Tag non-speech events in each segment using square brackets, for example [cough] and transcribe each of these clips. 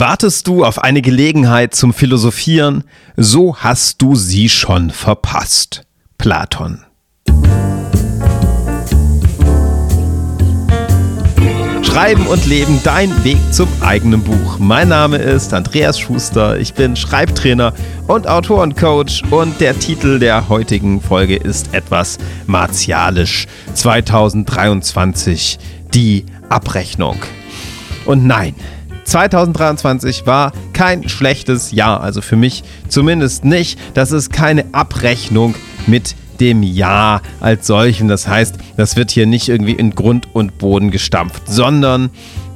Wartest du auf eine Gelegenheit zum Philosophieren, so hast du sie schon verpasst. Platon. Schreiben und Leben, dein Weg zum eigenen Buch. Mein Name ist Andreas Schuster, ich bin Schreibtrainer und Autorencoach und der Titel der heutigen Folge ist etwas martialisch. 2023, die Abrechnung. Und nein, 2023 war kein schlechtes Jahr, also für mich zumindest nicht. Das ist keine Abrechnung mit dem Jahr als solchen. Das heißt, das wird hier nicht irgendwie in Grund und Boden gestampft, sondern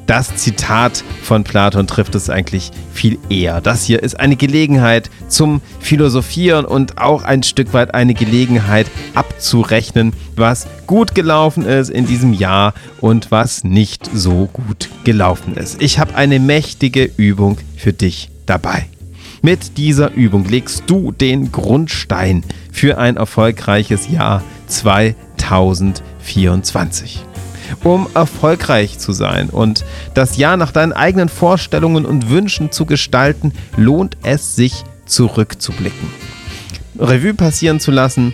das Zitat von Platon trifft es eigentlich viel eher. Das hier ist eine Gelegenheit zum Philosophieren und auch ein Stück weit eine Gelegenheit abzurechnen, was gut gelaufen ist in diesem Jahr und was nicht so gut gelaufen ist. Ich habe eine mächtige Übung für dich dabei. Mit dieser Übung legst du den Grundstein für ein erfolgreiches Jahr 2024 um erfolgreich zu sein und das Jahr nach deinen eigenen Vorstellungen und Wünschen zu gestalten, lohnt es sich zurückzublicken. Revue passieren zu lassen,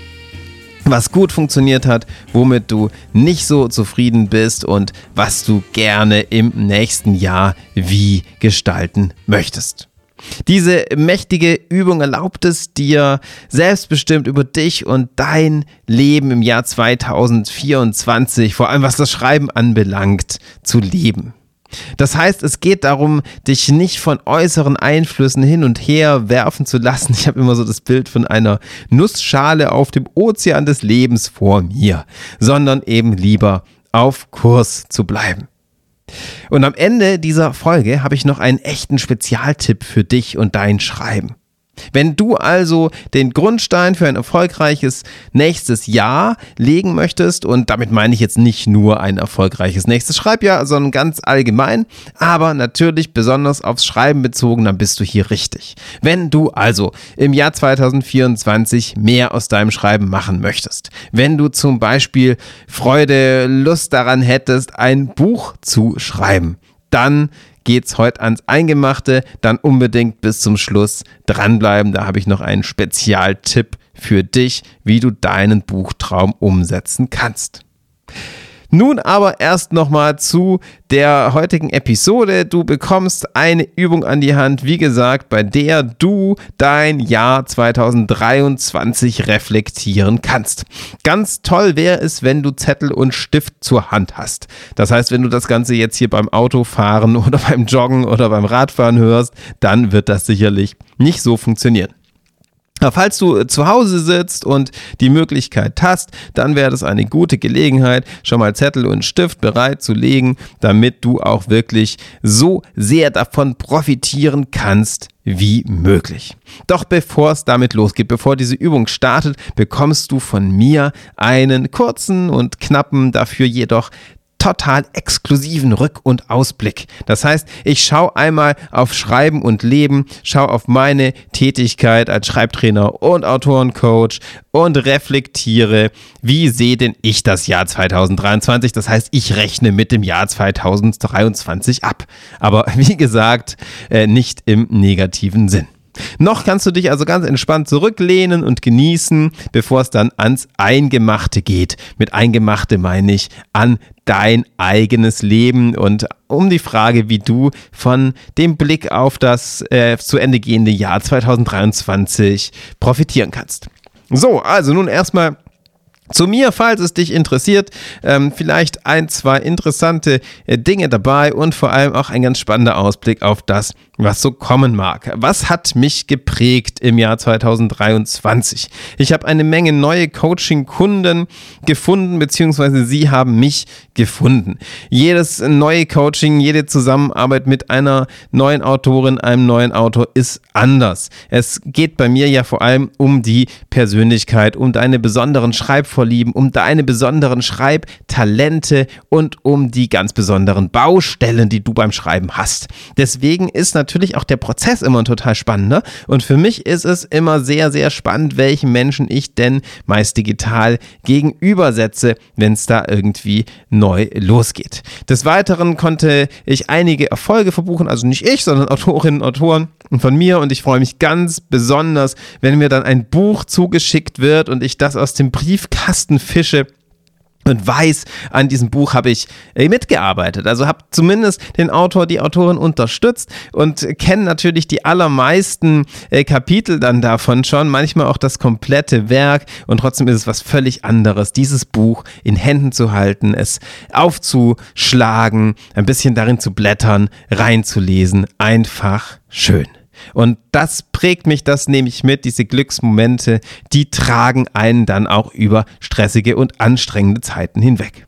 was gut funktioniert hat, womit du nicht so zufrieden bist und was du gerne im nächsten Jahr wie gestalten möchtest. Diese mächtige Übung erlaubt es dir, selbstbestimmt über dich und dein Leben im Jahr 2024, vor allem was das Schreiben anbelangt, zu leben. Das heißt, es geht darum, dich nicht von äußeren Einflüssen hin und her werfen zu lassen. Ich habe immer so das Bild von einer Nussschale auf dem Ozean des Lebens vor mir, sondern eben lieber auf Kurs zu bleiben. Und am Ende dieser Folge habe ich noch einen echten Spezialtipp für dich und dein Schreiben. Wenn du also den Grundstein für ein erfolgreiches nächstes Jahr legen möchtest, und damit meine ich jetzt nicht nur ein erfolgreiches nächstes Schreibjahr, sondern ganz allgemein, aber natürlich besonders aufs Schreiben bezogen, dann bist du hier richtig. Wenn du also im Jahr 2024 mehr aus deinem Schreiben machen möchtest, wenn du zum Beispiel Freude, Lust daran hättest, ein Buch zu schreiben, dann geht's heute ans Eingemachte, dann unbedingt bis zum Schluss dranbleiben. Da habe ich noch einen Spezialtipp für dich, wie du deinen Buchtraum umsetzen kannst. Nun aber erst nochmal zu der heutigen Episode. Du bekommst eine Übung an die Hand, wie gesagt, bei der du dein Jahr 2023 reflektieren kannst. Ganz toll wäre es, wenn du Zettel und Stift zur Hand hast. Das heißt, wenn du das Ganze jetzt hier beim Autofahren [laughs] oder beim Joggen oder beim Radfahren hörst, dann wird das sicherlich nicht so funktionieren. Falls du äh, zu Hause sitzt und die Möglichkeit hast, dann wäre das eine gute Gelegenheit, schon mal Zettel und Stift bereit zu legen, damit du auch wirklich so sehr davon profitieren kannst wie möglich. Doch bevor es damit losgeht, bevor diese Übung startet, bekommst du von mir einen kurzen und knappen, dafür jedoch total exklusiven Rück- und Ausblick. Das heißt, ich schaue einmal auf Schreiben und Leben, schaue auf meine Tätigkeit als Schreibtrainer und Autorencoach und reflektiere, wie sehe denn ich das Jahr 2023? Das heißt, ich rechne mit dem Jahr 2023 ab. Aber [laughs] wie gesagt, äh, nicht im negativen Sinn. Noch kannst du dich also ganz entspannt zurücklehnen und genießen, bevor es dann ans Eingemachte geht. Mit Eingemachte meine ich an dein eigenes Leben und um die Frage, wie du von dem Blick auf das äh, zu Ende gehende Jahr 2023 profitieren kannst. So, also nun erstmal zu mir, falls es dich interessiert, ähm, vielleicht ein, zwei interessante äh, Dinge dabei und vor allem auch ein ganz spannender Ausblick auf das, was so kommen mag. Was hat mich geprägt im Jahr 2023? Ich habe eine Menge neue Coaching-Kunden gefunden, beziehungsweise sie haben mich gefunden. Jedes neue Coaching, jede Zusammenarbeit mit einer neuen Autorin, einem neuen Autor ist anders. Es geht bei mir ja vor allem um die Persönlichkeit, um deine besonderen Schreibvorlieben, um deine besonderen Schreibtalente und um die ganz besonderen Baustellen, die du beim Schreiben hast. Deswegen ist natürlich auch der Prozess immer total spannend. Ne? Und für mich ist es immer sehr, sehr spannend, welchen Menschen ich denn meist digital gegenübersetze, wenn es da irgendwie neu losgeht. Des Weiteren konnte ich einige Erfolge verbuchen, also nicht ich, sondern Autorinnen und Autoren von mir und ich freue mich ganz besonders, wenn mir dann ein Buch zugeschickt wird und ich das aus dem Briefkasten fische und weiß, an diesem Buch habe ich äh, mitgearbeitet. Also habe zumindest den Autor, die Autorin unterstützt und kenne natürlich die allermeisten äh, Kapitel dann davon schon, manchmal auch das komplette Werk und trotzdem ist es was völlig anderes, dieses Buch in Händen zu halten, es aufzuschlagen, ein bisschen darin zu blättern, reinzulesen, einfach schön. Und das prägt mich, das nehme ich mit, diese Glücksmomente, die tragen einen dann auch über stressige und anstrengende Zeiten hinweg.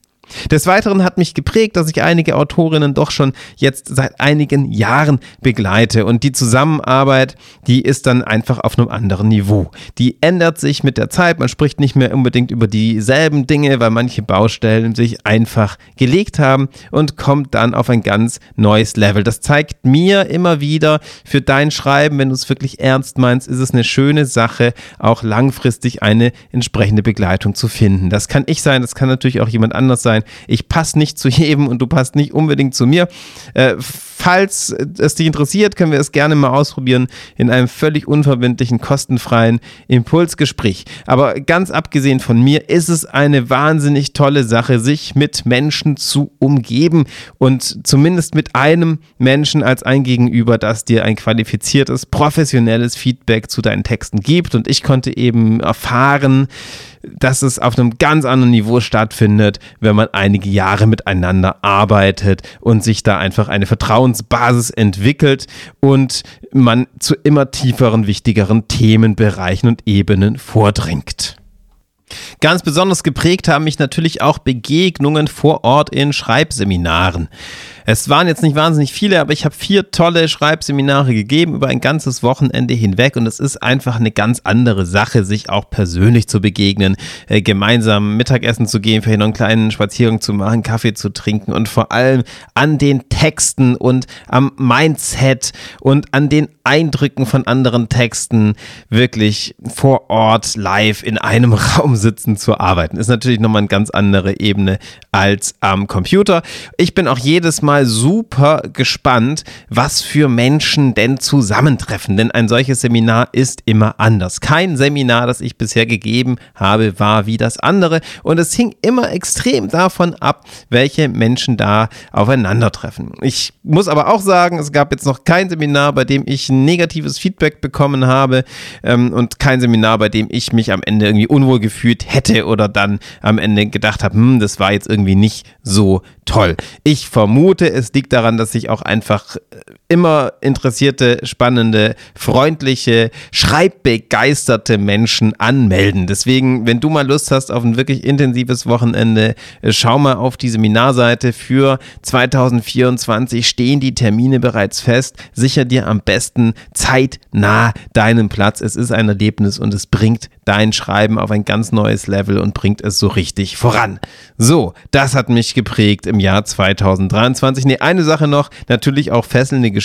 Des Weiteren hat mich geprägt, dass ich einige Autorinnen doch schon jetzt seit einigen Jahren begleite und die Zusammenarbeit, die ist dann einfach auf einem anderen Niveau. Die ändert sich mit der Zeit, man spricht nicht mehr unbedingt über dieselben Dinge, weil manche Baustellen sich einfach gelegt haben und kommt dann auf ein ganz neues Level. Das zeigt mir immer wieder für dein Schreiben, wenn du es wirklich ernst meinst, ist es eine schöne Sache, auch langfristig eine entsprechende Begleitung zu finden. Das kann ich sein, das kann natürlich auch jemand anders sein sein. Ich passe nicht zu jedem und du passt nicht unbedingt zu mir. Äh, falls es dich interessiert, können wir es gerne mal ausprobieren in einem völlig unverbindlichen, kostenfreien Impulsgespräch. Aber ganz abgesehen von mir ist es eine wahnsinnig tolle Sache, sich mit Menschen zu umgeben und zumindest mit einem Menschen als ein Gegenüber, das dir ein qualifiziertes, professionelles Feedback zu deinen Texten gibt. Und ich konnte eben erfahren, dass es auf einem ganz anderen Niveau stattfindet, wenn man einige Jahre miteinander arbeitet und sich da einfach eine Vertrauensbasis entwickelt und man zu immer tieferen, wichtigeren Themenbereichen und Ebenen vordringt. Ganz besonders geprägt haben mich natürlich auch Begegnungen vor Ort in Schreibseminaren. Es waren jetzt nicht wahnsinnig viele, aber ich habe vier tolle Schreibseminare gegeben über ein ganzes Wochenende hinweg und es ist einfach eine ganz andere Sache, sich auch persönlich zu begegnen, äh, gemeinsam Mittagessen zu gehen, vielleicht noch einen kleinen Spaziergang zu machen, Kaffee zu trinken und vor allem an den Texten und am Mindset und an den Eindrücken von anderen Texten wirklich vor Ort live in einem [laughs] Raum sitzen zu arbeiten. Ist natürlich nochmal eine ganz andere Ebene als am Computer. Ich bin auch jedes Mal super gespannt, was für Menschen denn zusammentreffen, denn ein solches Seminar ist immer anders. Kein Seminar, das ich bisher gegeben habe, war wie das andere und es hing immer extrem davon ab, welche Menschen da aufeinandertreffen. Ich muss aber auch sagen, es gab jetzt noch kein Seminar, bei dem ich negatives Feedback bekommen habe ähm, und kein Seminar, bei dem ich mich am Ende irgendwie unwohl gefühlt hätte oder dann am Ende gedacht habe, hm, das war jetzt irgendwie nicht so toll. Ich vermute, es liegt daran, dass sich auch einfach äh, immer interessierte, spannende, freundliche, schreibbegeisterte Menschen anmelden. Deswegen, wenn du mal Lust hast auf ein wirklich intensives Wochenende, äh, schau mal auf die Seminarseite für 2024 stehen die Termine bereits fest. Sicher dir am besten zeitnah deinen Platz. Es ist ein Erlebnis und es bringt dein Schreiben auf ein ganz neues Level und bringt es so richtig voran. So, das hat mich geprägt im Jahr 2023. Nee, eine Sache noch, natürlich auch fesselnde Geschichten.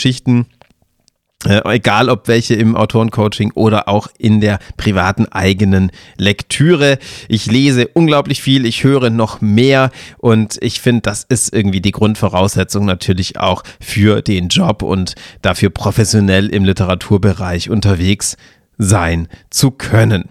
Äh, egal ob welche im Autorencoaching oder auch in der privaten eigenen Lektüre. Ich lese unglaublich viel, ich höre noch mehr und ich finde, das ist irgendwie die Grundvoraussetzung natürlich auch für den Job und dafür professionell im Literaturbereich unterwegs sein zu können.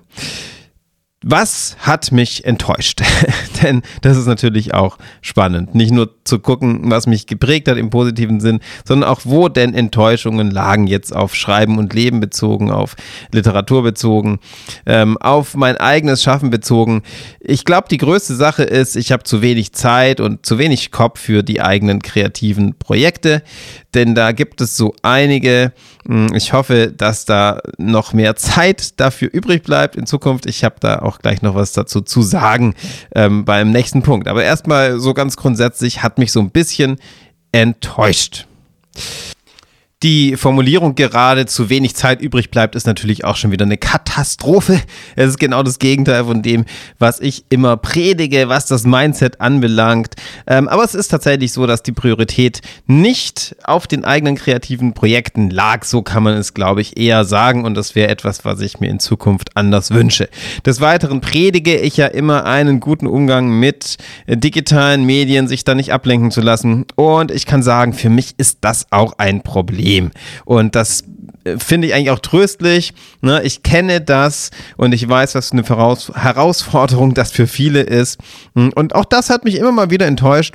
Was hat mich enttäuscht? [laughs] Denn das ist natürlich auch spannend. Nicht nur zu gucken, was mich geprägt hat im positiven Sinn, sondern auch, wo denn Enttäuschungen lagen, jetzt auf Schreiben und Leben bezogen, auf Literatur bezogen, ähm, auf mein eigenes Schaffen bezogen. Ich glaube, die größte Sache ist, ich habe zu wenig Zeit und zu wenig Kopf für die eigenen kreativen Projekte denn da gibt es so einige. Hm, ich hoffe, dass da noch mehr Zeit dafür übrig bleibt in Zukunft. Ich habe da auch gleich noch was dazu zu sagen ähm, beim nächsten Punkt. Aber erstmal so ganz grundsätzlich hat mich so ein bisschen enttäuscht. Die Formulierung gerade zu wenig Zeit übrig bleibt, ist natürlich auch schon wieder eine Katastrophe. Es ist genau das Gegenteil von dem, was ich immer predige, was das Mindset anbelangt. Ähm, aber es ist tatsächlich so, dass die Priorität nicht auf den eigenen kreativen Projekten lag. So kann man es, glaube ich, eher sagen. Und das wäre etwas, was ich mir in Zukunft anders wünsche. Des Weiteren predige ich ja immer einen guten Umgang mit digitalen Medien, sich da nicht ablenken zu lassen. Und ich kann sagen, für mich ist das auch ein Problem. Problem. Und das äh, finde ich eigentlich auch tröstlich. Ne? Ich kenne das und ich weiß, was eine Herausforderung [laughs] das für viele ist. Und auch das hat mich immer mal wieder enttäuscht.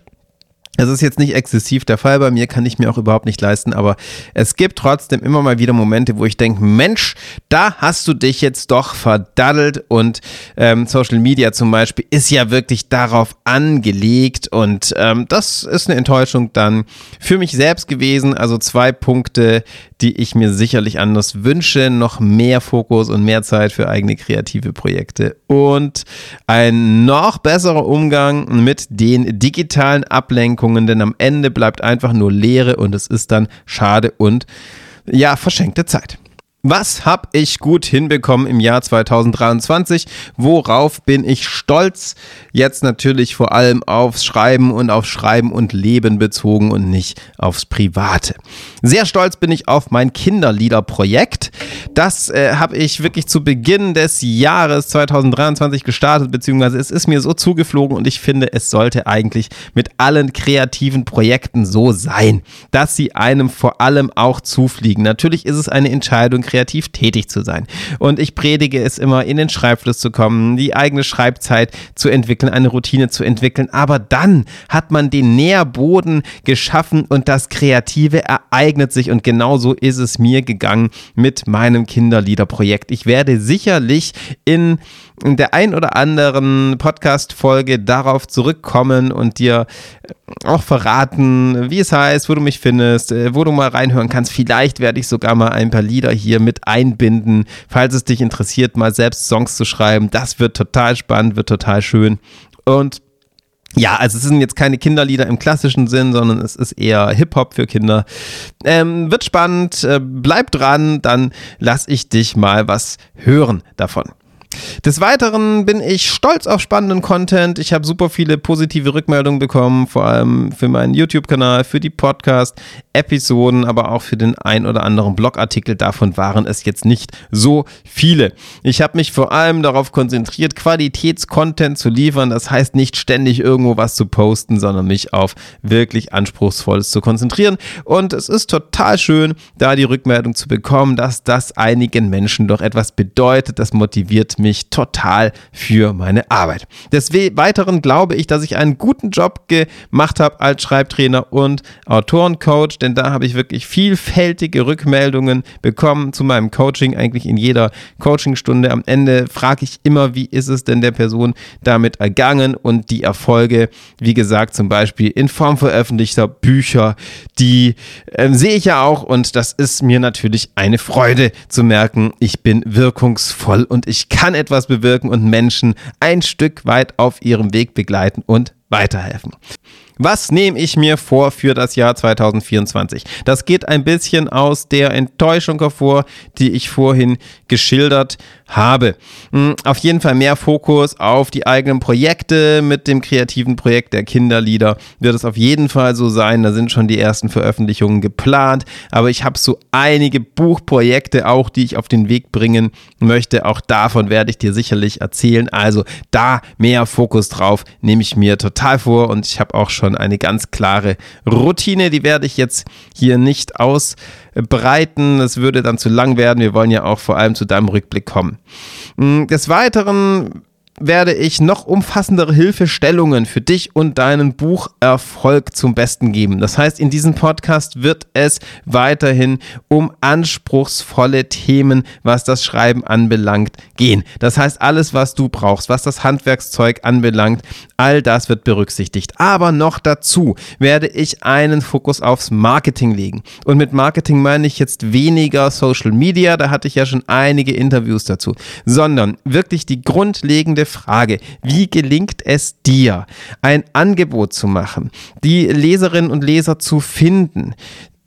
Es ist jetzt nicht exzessiv der Fall bei mir, kann ich mir auch überhaupt nicht leisten, aber es gibt trotzdem immer mal wieder Momente, wo ich denke, Mensch, da hast du dich jetzt doch verdaddelt und ähm, Social Media zum Beispiel ist ja wirklich darauf angelegt und ähm, das ist eine Enttäuschung dann für mich selbst gewesen. Also zwei Punkte, die ich mir sicherlich anders wünsche, noch mehr Fokus und mehr Zeit für eigene kreative Projekte und ein noch besserer Umgang mit den digitalen Ablenkungen, denn am Ende bleibt einfach nur Leere und es ist dann schade und ja, verschenkte Zeit. Was habe ich gut hinbekommen im Jahr 2023? Worauf bin ich stolz? Jetzt natürlich vor allem aufs Schreiben und auf Schreiben und Leben bezogen und nicht aufs Private. Sehr stolz bin ich auf mein Kinderliederprojekt. Das äh, habe ich wirklich zu Beginn des Jahres 2023 gestartet, beziehungsweise es ist mir so zugeflogen und ich finde, es sollte eigentlich mit allen kreativen Projekten so sein, dass sie einem vor allem auch zufliegen. Natürlich ist es eine Entscheidung, kreativ tätig zu sein. Und ich predige es immer, in den Schreibfluss zu kommen, die eigene Schreibzeit zu entwickeln, eine Routine zu entwickeln. Aber dann hat man den Nährboden geschaffen und das Kreative ereignet sich. Und genauso ist es mir gegangen mit meinem Kinderliederprojekt. Ich werde sicherlich in in der ein oder anderen Podcast-Folge darauf zurückkommen und dir auch verraten, wie es heißt, wo du mich findest, äh, wo du mal reinhören kannst. Vielleicht werde ich sogar mal ein paar Lieder hier mit einbinden, falls es dich interessiert, mal selbst Songs zu schreiben. Das wird total spannend, wird total schön. Und ja, also es sind jetzt keine Kinderlieder im klassischen Sinn, sondern es ist eher Hip-Hop für Kinder. Ähm, wird spannend, äh, bleib dran, dann lass ich dich mal was hören davon. Des Weiteren bin ich stolz auf spannenden Content. Ich habe super viele positive Rückmeldungen bekommen, vor allem für meinen YouTube-Kanal, für die Podcast-Episoden, aber auch für den ein oder anderen Blogartikel. Davon waren es jetzt nicht so viele. Ich habe mich vor allem darauf konzentriert, Qualitätscontent zu liefern. Das heißt nicht ständig irgendwo was zu posten, sondern mich auf wirklich Anspruchsvolles zu konzentrieren. Und es ist total schön, da die Rückmeldung zu bekommen, dass das einigen Menschen doch etwas bedeutet. Das motiviert mich total für meine Arbeit. Des Weiteren glaube ich, dass ich einen guten Job gemacht habe als Schreibtrainer und Autorencoach, denn da habe ich wirklich vielfältige Rückmeldungen bekommen zu meinem Coaching, eigentlich in jeder Coachingstunde. Am Ende frage ich immer, wie ist es denn der Person damit ergangen und die Erfolge, wie gesagt, zum Beispiel in Form veröffentlichter Bücher, die äh, sehe ich ja auch und das ist mir natürlich eine Freude zu merken, ich bin wirkungsvoll und ich kann kann etwas bewirken und Menschen ein Stück weit auf ihrem Weg begleiten und weiterhelfen. Was nehme ich mir vor für das Jahr 2024? Das geht ein bisschen aus der Enttäuschung hervor, die ich vorhin geschildert habe. Hm, auf jeden Fall mehr Fokus auf die eigenen Projekte mit dem kreativen Projekt der Kinderlieder wird es auf jeden Fall so sein. Da sind schon die ersten Veröffentlichungen geplant, aber ich habe so einige Buchprojekte auch, die ich auf den Weg bringen möchte. Auch davon werde ich dir sicherlich erzählen. Also da mehr Fokus drauf nehme ich mir total vor und ich habe auch schon eine ganz klare Routine. Die werde ich jetzt hier nicht ausbreiten. Es würde dann zu lang werden. Wir wollen ja auch vor allem zu deinem Rückblick kommen. Mm, des Weiteren werde ich noch umfassendere Hilfestellungen für dich und deinen Bucherfolg zum Besten geben. Das heißt, in diesem Podcast wird es weiterhin um anspruchsvolle Themen, was das Schreiben anbelangt, gehen. Das heißt, alles, was du brauchst, was das Handwerkszeug anbelangt, all das wird berücksichtigt. Aber noch dazu werde ich einen Fokus aufs Marketing legen. Und mit Marketing meine ich jetzt weniger Social Media, da hatte ich ja schon einige Interviews dazu, sondern wirklich die grundlegende Frage, wie gelingt es dir, ein Angebot zu machen, die Leserinnen und Leser zu finden,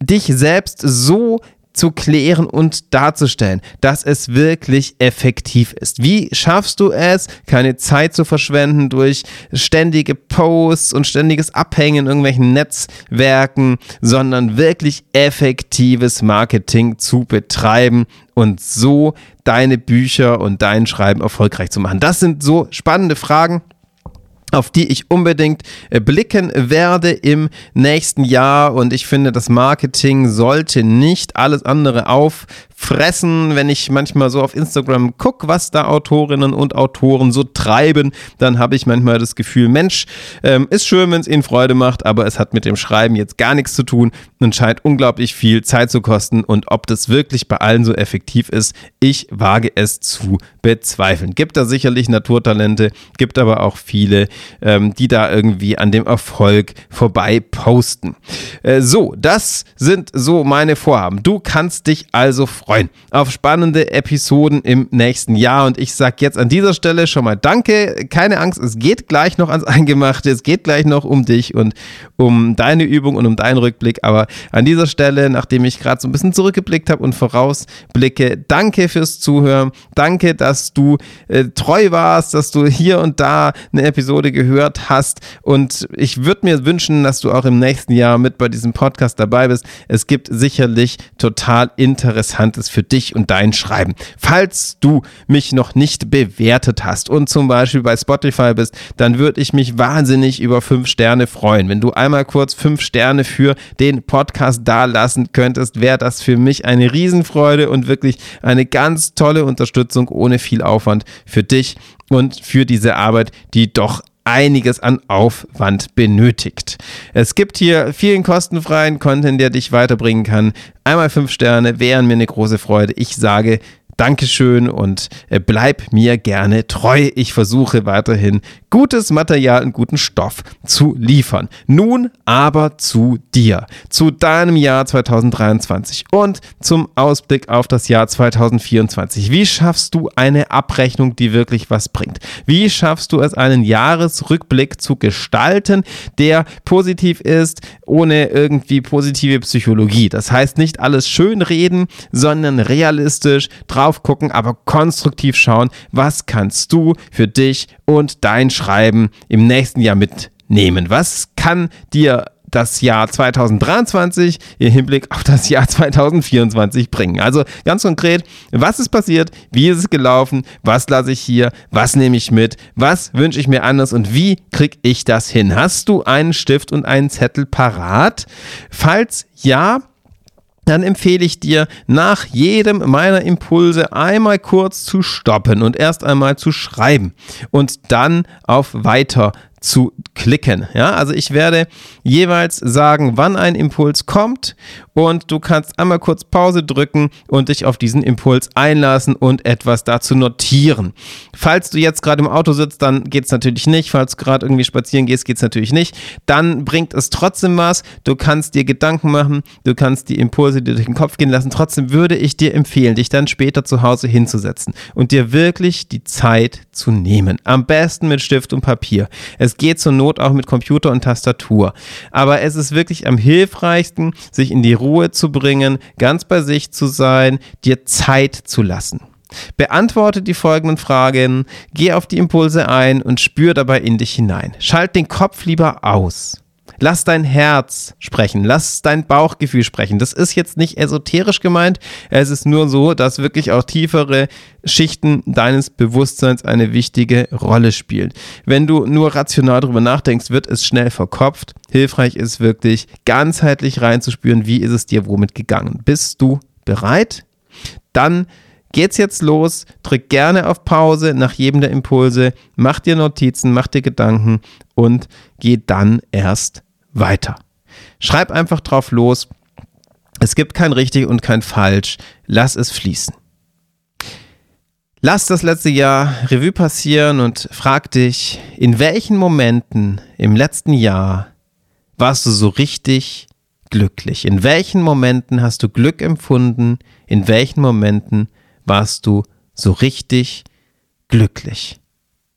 dich selbst so zu klären und darzustellen, dass es wirklich effektiv ist. Wie schaffst du es, keine Zeit zu verschwenden durch ständige Posts und ständiges Abhängen in irgendwelchen Netzwerken, sondern wirklich effektives Marketing zu betreiben und so deine Bücher und dein Schreiben erfolgreich zu machen? Das sind so spannende Fragen auf die ich unbedingt äh, blicken werde im nächsten Jahr. Und ich finde, das Marketing sollte nicht alles andere auffressen. Wenn ich manchmal so auf Instagram gucke, was da Autorinnen und Autoren so treiben, dann habe ich manchmal das Gefühl, Mensch, ähm, ist schön, wenn es ihnen Freude macht, aber es hat mit dem Schreiben jetzt gar nichts zu tun und scheint unglaublich viel Zeit zu kosten. Und ob das wirklich bei allen so effektiv ist, ich wage es zu bezweifeln. Gibt da sicherlich Naturtalente, gibt aber auch viele, ähm, die da irgendwie an dem Erfolg vorbei posten. Äh, so, das sind so meine Vorhaben. Du kannst dich also freuen auf spannende Episoden im nächsten Jahr und ich sage jetzt an dieser Stelle schon mal Danke. Keine Angst, es geht gleich noch ans [laughs] Eingemachte, es geht gleich noch um dich und um deine Übung und um deinen Rückblick, aber an dieser Stelle, nachdem ich gerade so ein bisschen zurückgeblickt habe und vorausblicke, danke fürs Zuhören, danke, dass du äh, treu warst, dass du hier und da eine Episode gehört hast. Und ich würde mir wünschen, dass du auch im nächsten Jahr mit bei diesem Podcast dabei bist. Es gibt sicherlich total Interessantes für dich und dein Schreiben. Falls du mich noch nicht bewertet hast und zum Beispiel bei Spotify bist, dann würde ich mich wahnsinnig über fünf Sterne freuen. Wenn du einmal kurz fünf Sterne für den Podcast da lassen könntest, wäre das für mich eine Riesenfreude und wirklich eine ganz tolle Unterstützung ohne viel Aufwand für dich und für diese Arbeit, die doch einiges an Aufwand benötigt. Es gibt hier vielen kostenfreien Content, der dich weiterbringen kann. Einmal fünf Sterne wären mir eine große Freude. Ich sage Dankeschön und äh, bleib mir gerne treu. Ich versuche weiterhin gutes Material und guten Stoff zu liefern. Nun aber zu dir, zu deinem Jahr 2023 und zum Ausblick auf das Jahr 2024. Wie schaffst du eine Abrechnung, die wirklich was bringt? Wie schaffst du es, einen Jahresrückblick zu gestalten, der positiv ist, ohne irgendwie positive Psychologie? Das heißt nicht alles schönreden, sondern realistisch drauf gucken, aber konstruktiv schauen, was kannst du für dich und dein Schreiben im nächsten Jahr mitnehmen? Was kann dir das Jahr 2023 im Hinblick auf das Jahr 2024 bringen. Also ganz konkret, was ist passiert, wie ist es gelaufen, was lasse ich hier, was nehme ich mit, was wünsche ich mir anders und wie kriege ich das hin? Hast du einen Stift und einen Zettel parat? Falls ja, dann empfehle ich dir, nach jedem meiner Impulse einmal kurz zu stoppen und erst einmal zu schreiben und dann auf Weiter zu klicken. Ja, also ich werde jeweils sagen, wann ein Impuls kommt und du kannst einmal kurz Pause drücken und dich auf diesen Impuls einlassen und etwas dazu notieren. Falls du jetzt gerade im Auto sitzt, dann geht es natürlich nicht. Falls du gerade irgendwie spazieren gehst, geht es natürlich nicht. Dann bringt es trotzdem was. Du kannst dir Gedanken machen, du kannst die Impulse dir durch den Kopf gehen lassen. Trotzdem würde ich dir empfehlen, dich dann später zu Hause hinzusetzen und dir wirklich die Zeit zu nehmen. Am besten mit Stift und Papier. Es geht zur Not auch mit Computer und Tastatur. Aber es ist wirklich am hilfreichsten, sich in die Ruhe zu bringen, ganz bei sich zu sein, dir Zeit zu lassen. Beantworte die folgenden Fragen, geh auf die Impulse ein und spür dabei in dich hinein. Schalt den Kopf lieber aus. Lass dein Herz sprechen, lass dein Bauchgefühl sprechen. Das ist jetzt nicht esoterisch gemeint, es ist nur so, dass wirklich auch tiefere Schichten deines Bewusstseins eine wichtige Rolle spielen. Wenn du nur rational darüber nachdenkst, wird es schnell verkopft. Hilfreich ist wirklich ganzheitlich reinzuspüren, wie ist es dir womit gegangen. Bist du bereit? Dann geht's jetzt los. Drück gerne auf Pause nach jedem der Impulse, mach dir Notizen, mach dir Gedanken und geh dann erst weiter. Schreib einfach drauf los. Es gibt kein richtig und kein falsch. Lass es fließen. Lass das letzte Jahr Revue passieren und frag dich, in welchen Momenten im letzten Jahr warst du so richtig glücklich? In welchen Momenten hast du Glück empfunden? In welchen Momenten warst du so richtig glücklich?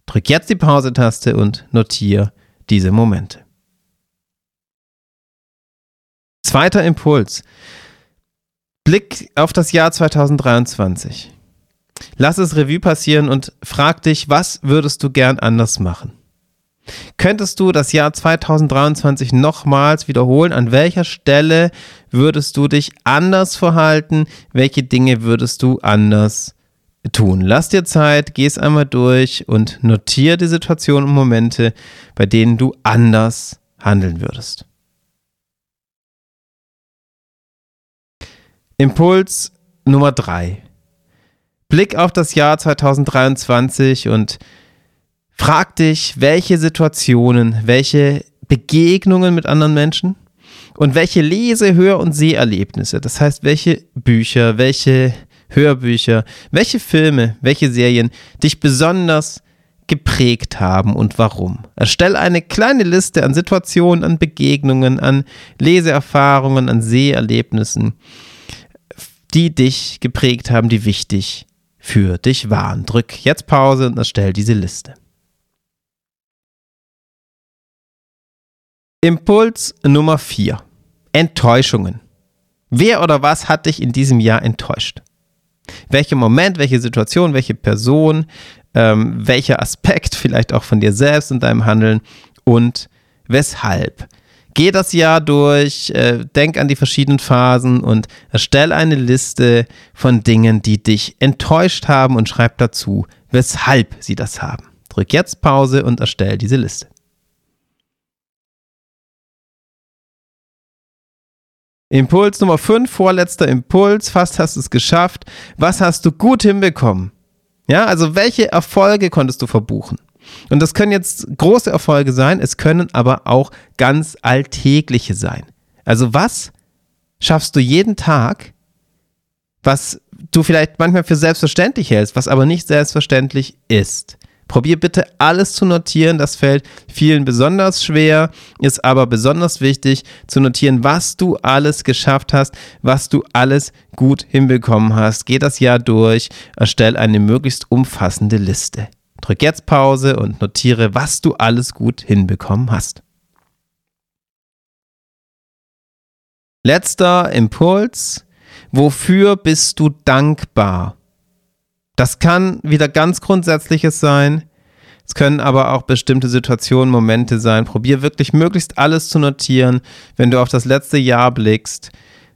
Drück jetzt die Pause-Taste und notiere diese Momente. Zweiter Impuls. Blick auf das Jahr 2023. Lass es Revue passieren und frag dich, was würdest du gern anders machen? Könntest du das Jahr 2023 nochmals wiederholen? An welcher Stelle würdest du dich anders verhalten? Welche Dinge würdest du anders tun? Lass dir Zeit, geh es einmal durch und notiere die Situationen und Momente, bei denen du anders handeln würdest. Impuls Nummer drei. Blick auf das Jahr 2023 und frag dich, welche Situationen, welche Begegnungen mit anderen Menschen und welche Lese-, Hör- und Seherlebnisse, das heißt, welche Bücher, welche Hörbücher, welche Filme, welche Serien dich besonders geprägt haben und warum. Erstell eine kleine Liste an Situationen, an Begegnungen, an Leseerfahrungen, an Seherlebnissen die dich geprägt haben, die wichtig für dich waren. Drück jetzt Pause und erstell diese Liste. Impuls Nummer 4. Enttäuschungen. Wer oder was hat dich in diesem Jahr enttäuscht? Welcher Moment, welche Situation, welche Person, ähm, welcher Aspekt vielleicht auch von dir selbst und deinem Handeln und weshalb? Geh das Jahr durch, äh, denk an die verschiedenen Phasen und erstell eine Liste von Dingen, die dich enttäuscht haben und schreib dazu, weshalb sie das haben. Drück jetzt Pause und erstell diese Liste. Impuls Nummer 5, vorletzter Impuls, fast hast du es geschafft. Was hast du gut hinbekommen? Ja, also welche Erfolge konntest du verbuchen? Und das können jetzt große Erfolge sein, es können aber auch ganz alltägliche sein. Also was schaffst du jeden Tag, was du vielleicht manchmal für selbstverständlich hältst, was aber nicht selbstverständlich ist? Probier bitte alles zu notieren. Das fällt vielen besonders schwer, ist aber besonders wichtig zu notieren, was du alles geschafft hast, was du alles gut hinbekommen hast. Geh das Jahr durch, erstell eine möglichst umfassende Liste. Drück jetzt Pause und notiere, was du alles gut hinbekommen hast. Letzter Impuls. Wofür bist du dankbar? Das kann wieder ganz Grundsätzliches sein. Es können aber auch bestimmte Situationen, Momente sein. Probier wirklich möglichst alles zu notieren, wenn du auf das letzte Jahr blickst.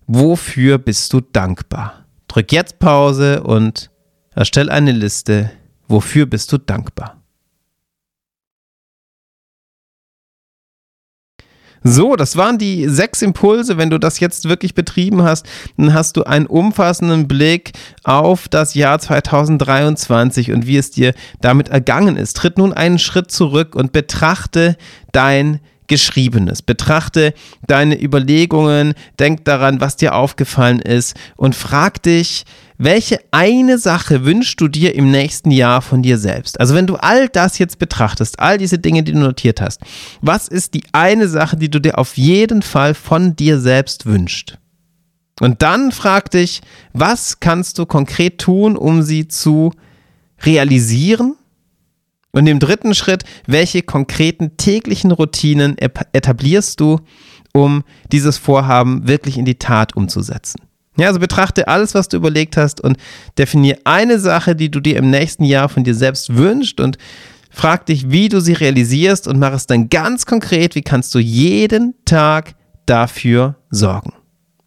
Wofür bist du dankbar? Drück jetzt Pause und erstell eine Liste Wofür bist du dankbar? So, das waren die sechs Impulse. Wenn du das jetzt wirklich betrieben hast, dann hast du einen umfassenden Blick auf das Jahr 2023 und wie es dir damit ergangen ist. Tritt nun einen Schritt zurück und betrachte dein Geschriebenes. Betrachte deine Überlegungen, denk daran, was dir aufgefallen ist und frag dich, welche eine Sache wünschst du dir im nächsten Jahr von dir selbst? Also wenn du all das jetzt betrachtest, all diese Dinge, die du notiert hast, was ist die eine Sache, die du dir auf jeden Fall von dir selbst wünschst? Und dann frag dich, was kannst du konkret tun, um sie zu realisieren? Und im dritten Schritt, welche konkreten täglichen Routinen etablierst du, um dieses Vorhaben wirklich in die Tat umzusetzen? Ja, also betrachte alles, was du überlegt hast und definiere eine Sache, die du dir im nächsten Jahr von dir selbst wünschst und frag dich, wie du sie realisierst und mach es dann ganz konkret, wie kannst du jeden Tag dafür sorgen.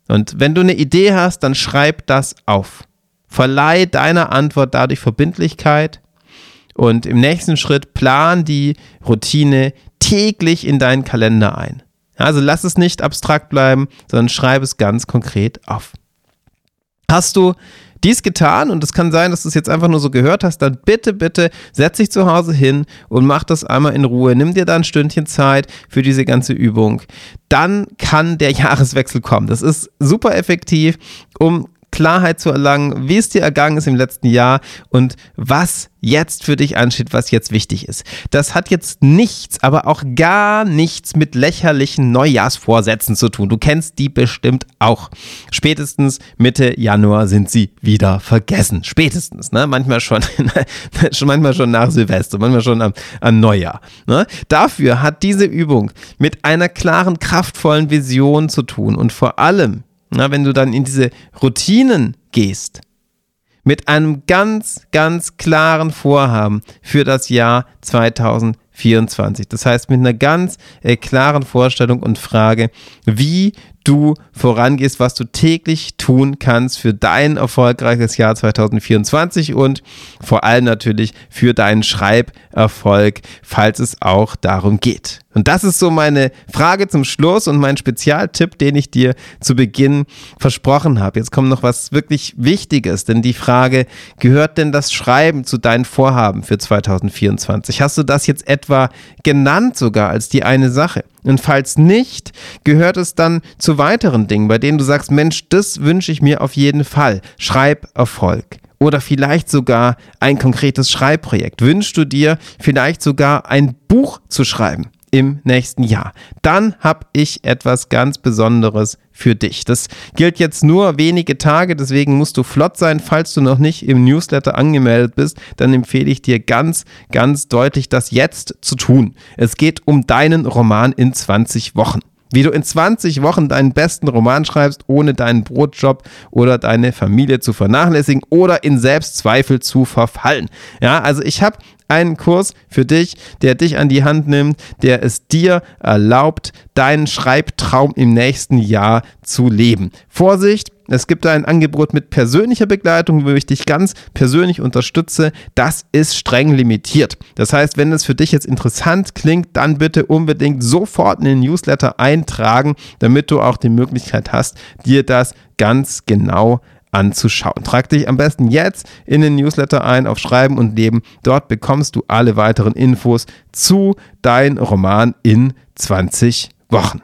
Und wenn du eine Idee hast, dann schreib das auf. Verleih deiner Antwort dadurch Verbindlichkeit und im nächsten Schritt plan die Routine täglich in deinen Kalender ein. Also lass es nicht abstrakt bleiben, sondern schreib es ganz konkret auf. Hast du dies getan und es kann sein, dass du es jetzt einfach nur so gehört hast, dann bitte, bitte setz dich zu Hause hin und mach das einmal in Ruhe. Nimm dir da ein Stündchen Zeit für diese ganze Übung. Dann kann der [laughs] Jahreswechsel kommen. Das ist super effektiv, um Klarheit zu erlangen, wie es dir ergangen ist im letzten Jahr und was jetzt für dich ansteht, was jetzt wichtig ist. Das hat jetzt nichts, aber auch gar nichts mit lächerlichen Neujahrsvorsätzen zu tun. Du kennst die bestimmt auch. Spätestens Mitte Januar sind sie wieder vergessen. Spätestens, ne? Manchmal schon, [laughs] manchmal schon nach Silvester, manchmal schon am, am Neujahr. Ne? Dafür hat diese Übung mit einer klaren, kraftvollen Vision zu tun und vor allem, na, wenn du dann in diese Routinen gehst, mit einem ganz, ganz klaren Vorhaben für das Jahr 2024. Das heißt, mit einer ganz äh, klaren Vorstellung und Frage, wie du vorangehst, was du täglich tun kannst für dein erfolgreiches Jahr 2024 und vor allem natürlich für deinen Schreiberfolg, falls es auch darum geht. Und das ist so meine Frage zum Schluss und mein Spezialtipp, den ich dir zu Beginn versprochen habe. Jetzt kommt noch was wirklich Wichtiges, denn die Frage, gehört denn das Schreiben zu deinen Vorhaben für 2024? Hast du das jetzt etwa genannt sogar als die eine Sache? Und falls nicht, gehört es dann weiteren Dingen, bei denen du sagst, Mensch, das wünsche ich mir auf jeden Fall. Schreiberfolg. Oder vielleicht sogar ein konkretes Schreibprojekt. Wünschst du dir vielleicht sogar ein Buch zu schreiben? im nächsten Jahr. Dann habe ich etwas ganz Besonderes für dich. Das gilt jetzt nur wenige Tage, deswegen musst du flott sein. Falls du noch nicht im Newsletter angemeldet bist, dann empfehle ich dir ganz, ganz deutlich, das jetzt zu tun. Es geht um deinen Roman in 20 Wochen wie du in 20 Wochen deinen besten Roman schreibst, ohne deinen Brotjob oder deine Familie zu vernachlässigen oder in Selbstzweifel zu verfallen. Ja, also ich habe einen Kurs für dich, der dich an die Hand nimmt, der es dir erlaubt, deinen Schreibtraum im nächsten Jahr zu leben. Vorsicht, es gibt da ein Angebot mit persönlicher Begleitung, wo ich dich ganz persönlich unterstütze. Das ist streng limitiert. Das heißt, wenn es für dich jetzt interessant klingt, dann bitte unbedingt sofort in den Newsletter eintragen, damit du auch die Möglichkeit hast, dir das ganz genau anzuschauen. Trag dich am besten jetzt in den Newsletter ein auf Schreiben und Leben. Dort bekommst du alle weiteren Infos zu dein Roman in 20 Wochen.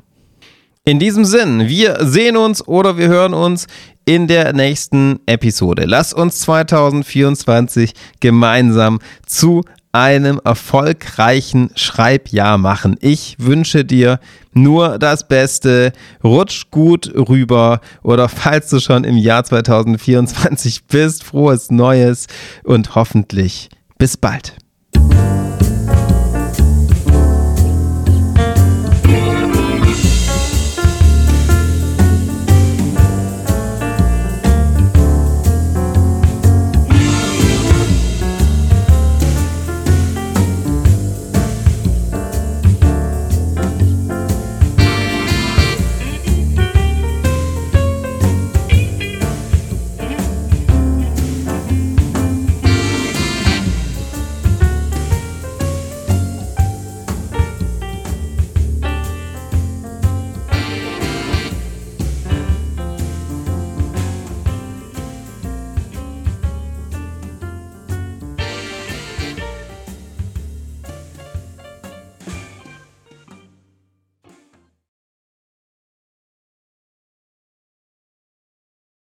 In diesem Sinn, wir sehen uns oder wir hören uns in der nächsten Episode. Lass uns 2024 gemeinsam zu einem erfolgreichen Schreibjahr machen. Ich wünsche dir nur das Beste. Rutsch gut rüber oder falls du schon im Jahr 2024 bist, frohes Neues und hoffentlich bis bald.